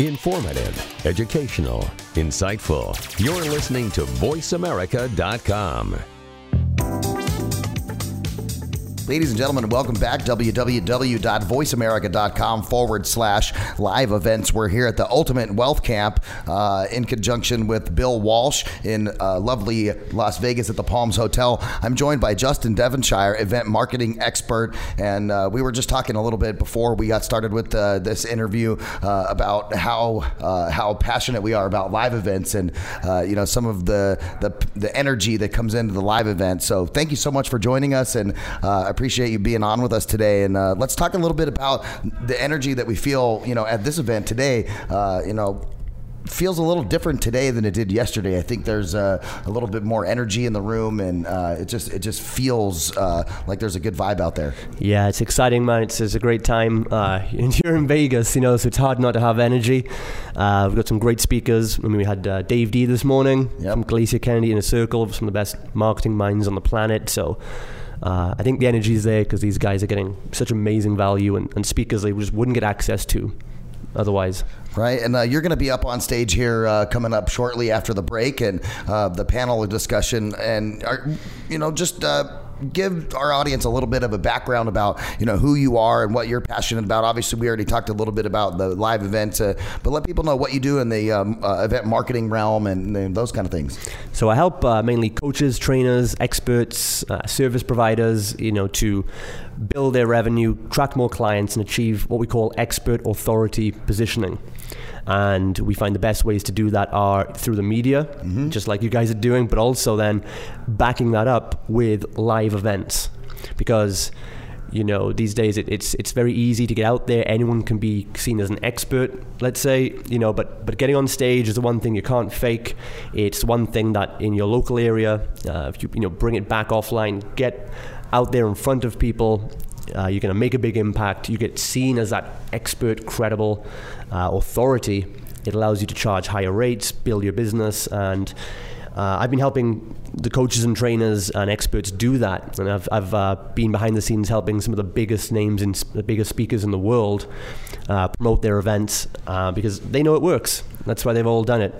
Informative, educational, insightful. You're listening to VoiceAmerica.com. Ladies and gentlemen, welcome back. www.voiceamerica.com forward slash live events. We're here at the Ultimate Wealth Camp uh, in conjunction with Bill Walsh in uh, lovely Las Vegas at the Palms Hotel. I'm joined by Justin Devonshire, event marketing expert. And uh, we were just talking a little bit before we got started with uh, this interview uh, about how uh, how passionate we are about live events and, you know, some of the, the, the energy that comes into the live event. So thank you so much for joining us. And appreciate you being on with us today. And uh, let's talk a little bit about the energy that we feel, you know, at this event today. Uh, you know, feels a little different today than it did yesterday. I think there's a, a little bit more energy in the room, and uh, it just it just feels uh, like there's a good vibe out there. Yeah, it's exciting, man. It's, it's a great time. Uh, you're in Vegas, you know, so it's hard not to have energy. Uh, we've got some great speakers. I mean, we had uh, Dave Dee this morning yep. from Glazer Kennedy Insider's Circle, of some of the best marketing minds on the planet. So uh, I think the energy is there because these guys are getting such amazing value and, and speakers they just wouldn't get access to otherwise. Right, and uh, you're going to be up on stage here uh, coming up shortly after the break and uh, the panel discussion, and you know just uh, give our audience a little bit of a background about you know who you are and what you're passionate about. Obviously, we already talked a little bit about the live event, uh, but let people know what you do in the um, uh, event marketing realm and, and, those kind of things. So I help uh, mainly coaches, trainers, experts, uh, service providers, you know, to build their revenue, track more clients, and achieve what we call expert authority positioning. And we find the best ways to do that are through the media, mm-hmm. just like you guys are doing, but also then backing that up with live events. Because you know these days it, it's it's very easy to get out there anyone can be seen as an expert let's say you know but but getting on stage is the one thing you can't fake it's one thing that in your local area uh, if you you know bring it back offline get out there in front of people uh, you're going to make a big impact. You get seen as that expert, credible uh, authority. It allows you to charge higher rates, build your business, and uh, I've been helping the coaches and trainers and experts do that, and I've, I've uh, been behind the scenes helping some of the biggest names and the biggest speakers in the world uh, promote their events uh, because they know it works. That's why they've all done it,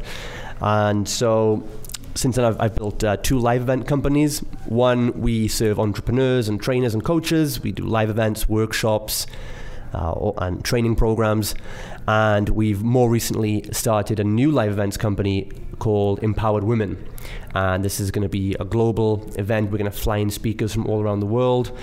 and so since then, I've, I've built uh, two live event companies. One, we serve entrepreneurs and trainers and coaches. We do live events, workshops, uh, and training programs. And we've more recently started a new live events company called Empowered Women. And this is going to be a global event. We're going to fly in speakers from all around the world.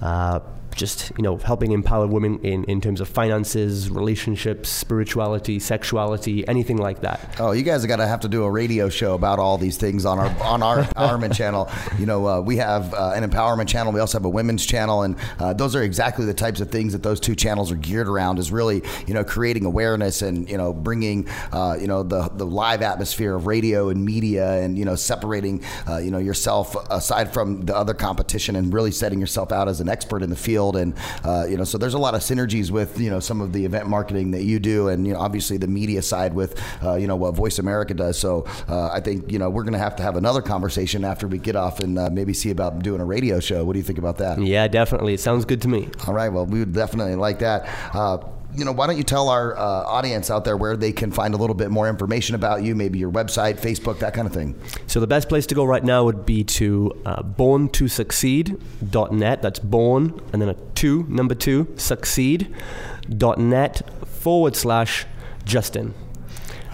Uh, just you know helping empower women in, in terms of finances, relationships, spirituality, sexuality, anything like that. Oh, you guys are gonna have to do a radio show about all these things on our on our empowerment channel. You know, uh, we have uh, an empowerment channel. We also have a women's channel, and uh, those are exactly the types of things that those two channels are geared around. Is really you know creating awareness and you know bringing uh, you know the the live atmosphere of radio and media, and you know separating uh, you know yourself aside from the other competition, and really setting yourself out as an expert in the field field, and uh, you know, so there's a lot of synergies with you know some of the event marketing that you do, and you know, obviously the media side with uh, you know what Voice America does. So uh, I think you know we're going to have to have another conversation after we get off and uh, maybe see about doing a radio show. What do you think about that? Yeah, definitely. It sounds good to me. All right. Well, we would definitely like that uh, you know, why don't you tell our uh, audience out there where they can find a little bit more information about you, maybe your website, Facebook, that kind of thing? So the best place to go right now would be to uh, borntosucceed.net. That's born and then a two, number two, succeed.net forward slash Justin.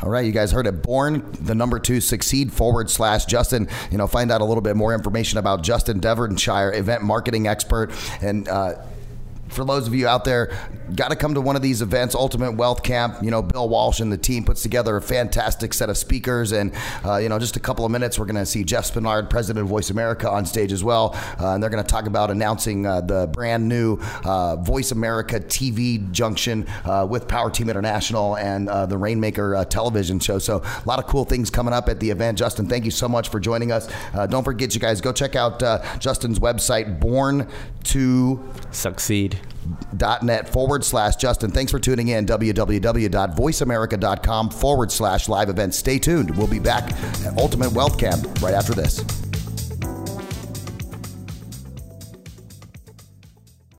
All right, you guys heard it. Born the number two succeed forward slash Justin. You know, find out a little bit more information about Justin Devonshire, event marketing expert, and uh, for those of you out there, got to come to one of these events, Ultimate Wealth Camp. You know, Bill Walsh and the team puts together a fantastic set of speakers. And, uh, you know, just a couple of minutes, we're going to see Jeff Spenard, president of Voice America, on stage as well. Uh, and they're going to talk about announcing uh, the brand new uh, Voice America TV junction uh, with Power Team International and uh, the Rainmaker television show. So, a lot of cool things coming up at the event. Justin, thank you so much for joining us. don't forget, you guys, go check out Justin's website, Born to Succeed net forward slash Justin. Thanks for tuning in. www.voiceamerica.com forward slash live events. Stay tuned. We'll be back at Ultimate Wealth Camp right after this.